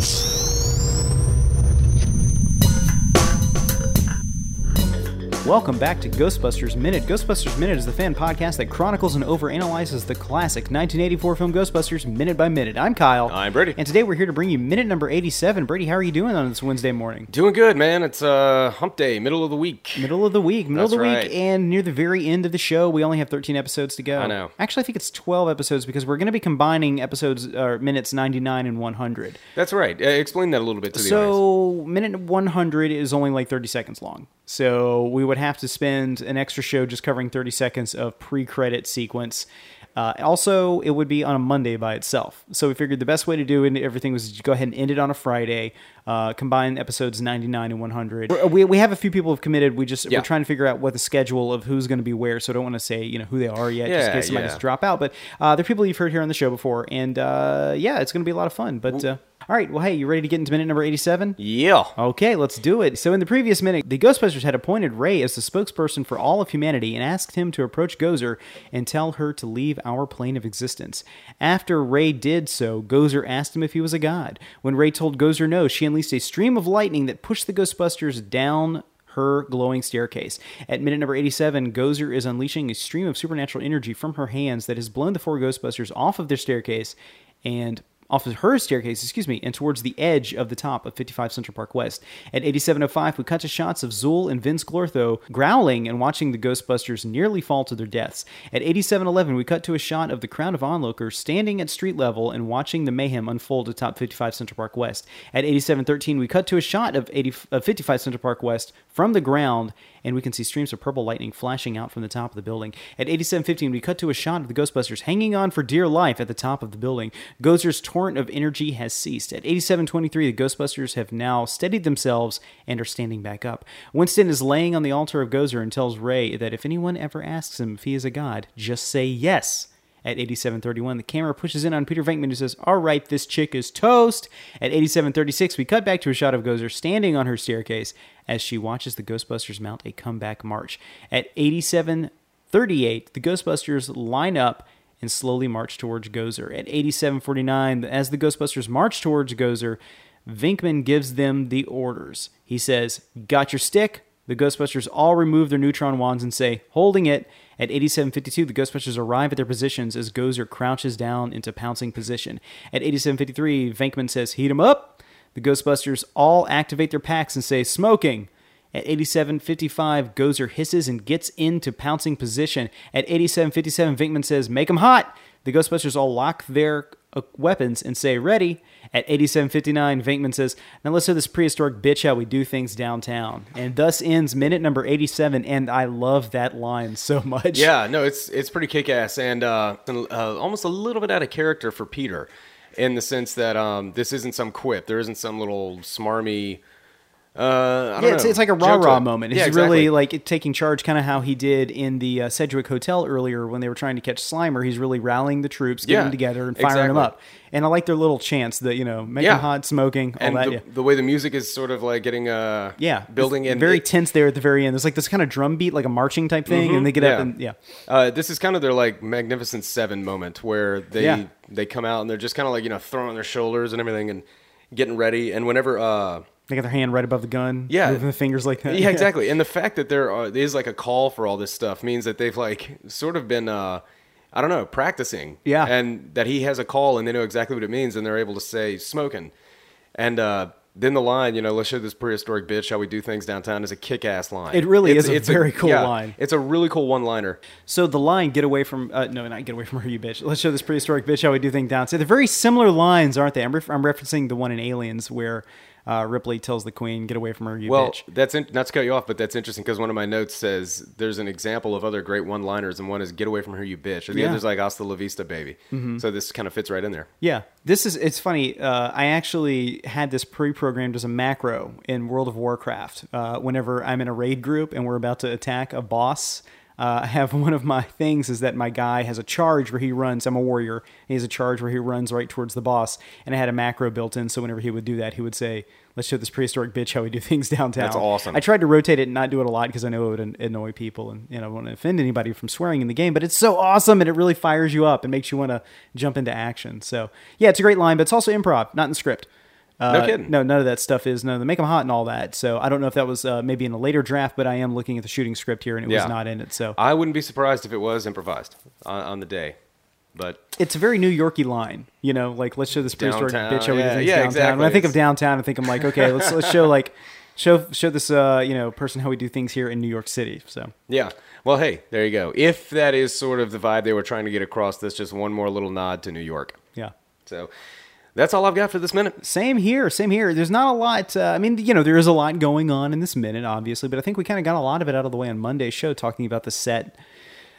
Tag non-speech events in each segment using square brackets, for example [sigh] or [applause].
promise. Welcome back to Ghostbusters Minute. Ghostbusters Minute is the fan podcast that chronicles and overanalyzes the classic 1984 film Ghostbusters minute by minute. I'm Kyle. I'm Brady. And today we're here to bring you minute number 87. Brady, how are you doing on this Wednesday morning? Doing good, man. It's uh, hump day, middle of the week. Middle of the week, middle That's of the right. week, and near the very end of the show. We only have 13 episodes to go. I know. Actually, I think it's 12 episodes because we're going to be combining episodes, or minutes 99 and 100. That's right. Uh, explain that a little bit to the audience. So minute 100 is only like 30 seconds long. So we would have to spend an extra show just covering 30 seconds of pre-credit sequence. Uh, also, it would be on a Monday by itself. So we figured the best way to do it, everything was to go ahead and end it on a Friday, uh, combine episodes 99 and 100. We're- We, we have a few people have committed. We just Yeah. we're trying to figure out what the schedule of who's going to be where. So I don't want to say you know who they are yet, yeah, just in case somebody yeah. to drop out. But uh, they're people you've heard here on the show before, and uh, yeah, it's going to be a lot of fun. But uh, all right, well, hey, you ready to get into minute number 87? Yeah. Okay, let's do it. So, in the previous minute, the Ghostbusters had appointed Ray as the spokesperson for all of humanity and asked him to approach Gozer and tell her to leave our plane of existence. After Ray did so, Gozer asked him if he was a god. When Ray told Gozer no, she unleashed a stream of lightning that pushed the Ghostbusters down her glowing staircase. At minute number 87, Gozer is unleashing a stream of supernatural energy from her hands that has blown the four Ghostbusters off of their staircase and off of her staircase, excuse me, and towards the edge of the top of 55 Central Park West. At 8705, we cut to shots of Zuul and Vinz Clortho growling and watching the Ghostbusters nearly fall to their deaths. At 8711, we cut to a shot of the crowd of onlookers standing at street level and watching the mayhem unfold atop 55 Central Park West. At 8713, we cut to a shot of, 80, of 55 Central Park West from the ground, and we can see streams of purple lightning flashing out from the top of the building. At 8715, we cut to a shot of the Ghostbusters hanging on for dear life at the top of the building. Gozer's torrent of energy has ceased. At 8723, the Ghostbusters have now steadied themselves and are standing back up. Winston is laying on the altar of Gozer and tells Ray that if anyone ever asks him if he is a god, just say yes. At 8731, the camera pushes in on Peter Venkman who says, All right, this chick is toast. At 8736, we cut back to a shot of Gozer standing on her staircase as she watches the Ghostbusters mount a comeback march. At 8738, the Ghostbusters line up and slowly march towards Gozer. At 8749, as the Ghostbusters march towards Gozer, Venkman gives them the orders. He says, Got your stick? The Ghostbusters all remove their neutron wands and say, holding it. At 8752, the Ghostbusters arrive at their positions as Gozer crouches down into pouncing position. At 8753, Venkman says, heat 'em up. The Ghostbusters all activate their packs and say, smoking. At 87.55, Gozer hisses and gets into pouncing position. At 87.57, Venkman says, make 'em hot. The Ghostbusters all lock their weapons and say, ready. At 87.59, Venkman says, now let's show this prehistoric bitch how we do things downtown. And thus ends minute number 87, and I love that line so much. Yeah, no, it's it's pretty kick ass and uh, uh, almost a little bit out of character for Peter, in the sense that um, this isn't some quip. There isn't some little smarmy. Uh, don't Yeah, it's, know, it's like a rah rah moment. He's Yeah, really like taking charge, kind of how he did in the uh, Sedgwick Hotel earlier when they were trying to catch Slimer. He's really rallying the troops, getting Yeah, them together, and firing them up. And I like their little chants that you know, make Yeah. them hot, smoking, all and that. the, yeah. the way the music is sort of like getting uh Yeah, building in very it- tense there at the very end. There's like this kind of drum beat, like a marching type thing, and they get up and yeah, Uh, this is kind of their like Magnificent Seven moment where they they come out and they're just kind of like you know throwing their shoulders and everything and getting ready. And whenever uh they got their hand right above the gun, Yeah. moving the fingers like that. [laughs] yeah exactly, and the fact that there are, is like a call for all this stuff means that they've like sort of been uh I don't know practicing. Yeah. and that he has a call and they know exactly what it means and they're able to say smoking, and uh. Then the line, you know, let's show this prehistoric bitch how we do things downtown is a kick-ass line. It really is a very cool yeah, line. It's a really cool one-liner. So the line "Get away from uh, no, not get away from her, you bitch." Let's show this prehistoric bitch how we do things downtown. They're very similar lines, aren't they? I'm, ref- I'm referencing the one in Aliens where uh, Ripley tells the Queen, "Get away from her, you Well, bitch." that's in, not to cut you off, but that's interesting because one of my notes says there's an example of other great one-liners, and one is "Get away from her, you bitch," and the Yeah. Mm-hmm. other's like "Hasta la vista, baby." So this kind of fits right in there. Yeah, this is it's funny. Uh, I actually had this pre-programmed as a macro in World of Warcraft. Uh, whenever I'm in a raid group and we're about to attack a boss, uh, I [laughs] have one of my things is that my guy has a charge where he runs. I'm a warrior. He has a charge where he runs right towards the boss, and I had a macro built in. So whenever he would do that, he would say, "Let's show this prehistoric bitch how we do [laughs] things downtown." That's awesome. I tried to rotate it and not do it a lot because I know it would annoy people and you know I don't want to offend anybody from swearing in the game. But it's so awesome and it really fires you up and makes you want to jump into action. So yeah, it's a great line, but it's also improv, not in script. Uh, No kidding. No, none of that stuff is none of They make them hot and all that. So I don't know if that was uh, maybe in a later draft, but I am looking at the shooting script here, and it Yeah. was not in it. So I wouldn't be surprised if it was improvised on, on the day. But it's a very New Yorky line, you know. Like let's show this prehistoric bitch how we do yeah, things yeah, downtown. exactly. When I think of downtown, I think I'm like, okay, let's let's show like [laughs] show show this uh you know person how we do things here in New York City. So yeah, well, hey, there you go. If that is sort of the vibe they were trying to get across, that's just one more little nod to New York. yeah. So that's all I've got for this minute. Same here, same here. There's not a lot. Uh, I mean, you know, there is a lot going on in this minute, obviously, but I think we kind of got a lot of it out of the way on Monday's show, talking about the set.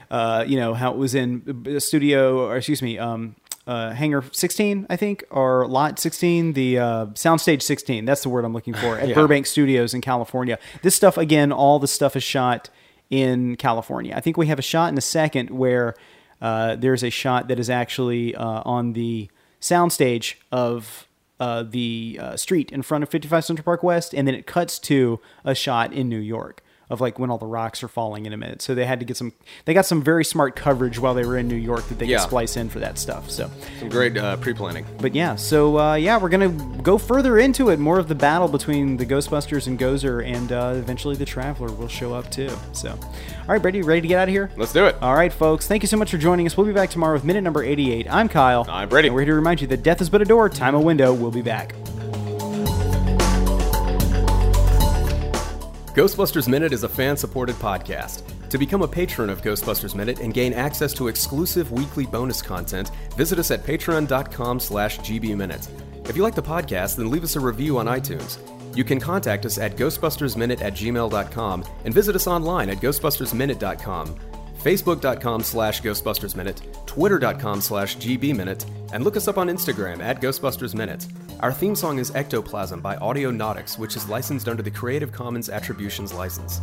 Uh, you know how it was in studio, or excuse me, um, uh, hangar 16, I think, or lot 16, the uh, soundstage 16. That's the word I'm looking for at [laughs] Yeah. Burbank Studios in California. This stuff, again, all the stuff is shot in California. I think we have a shot in a second where uh, there's a shot that is actually uh, on the soundstage of uh, the uh, street in front of 55 Central Park West, and then it cuts to a shot in New York of like when all the rocks are falling in a minute. So they had to get some. They got some very smart coverage while they were in New York that they Yeah. could splice in for that stuff. So, Some great uh, pre-planning. but yeah, so uh, yeah, we're gonna go further into it. More of the battle between the Ghostbusters and Gozer, and uh, eventually the Traveler will show up too. So, all right, Brady, ready to get out of here? Let's do it. All right, folks. Thank you so much for joining us. We'll be back tomorrow with minute number 88. I'm Kyle. I'm Brady. And we're here to remind you that death is but a door, time a window. We'll be back. Ghostbusters Minute is a fan supported podcast. To become a patron of Ghostbusters Minute and gain access to exclusive weekly bonus content, visit us at patreon.com slash gbminute. If you like the podcast, then leave us a review on iTunes. You can contact us at ghostbustersminute at gmail.com and visit us online at ghostbustersminute.com, facebook.com slash ghostbustersminute, twitter.com slash gbminute, and look us up on Instagram at Ghostbusters Minute. Our theme song is Ectoplasm by Audionautix, which is licensed under the Creative Commons Attributions license.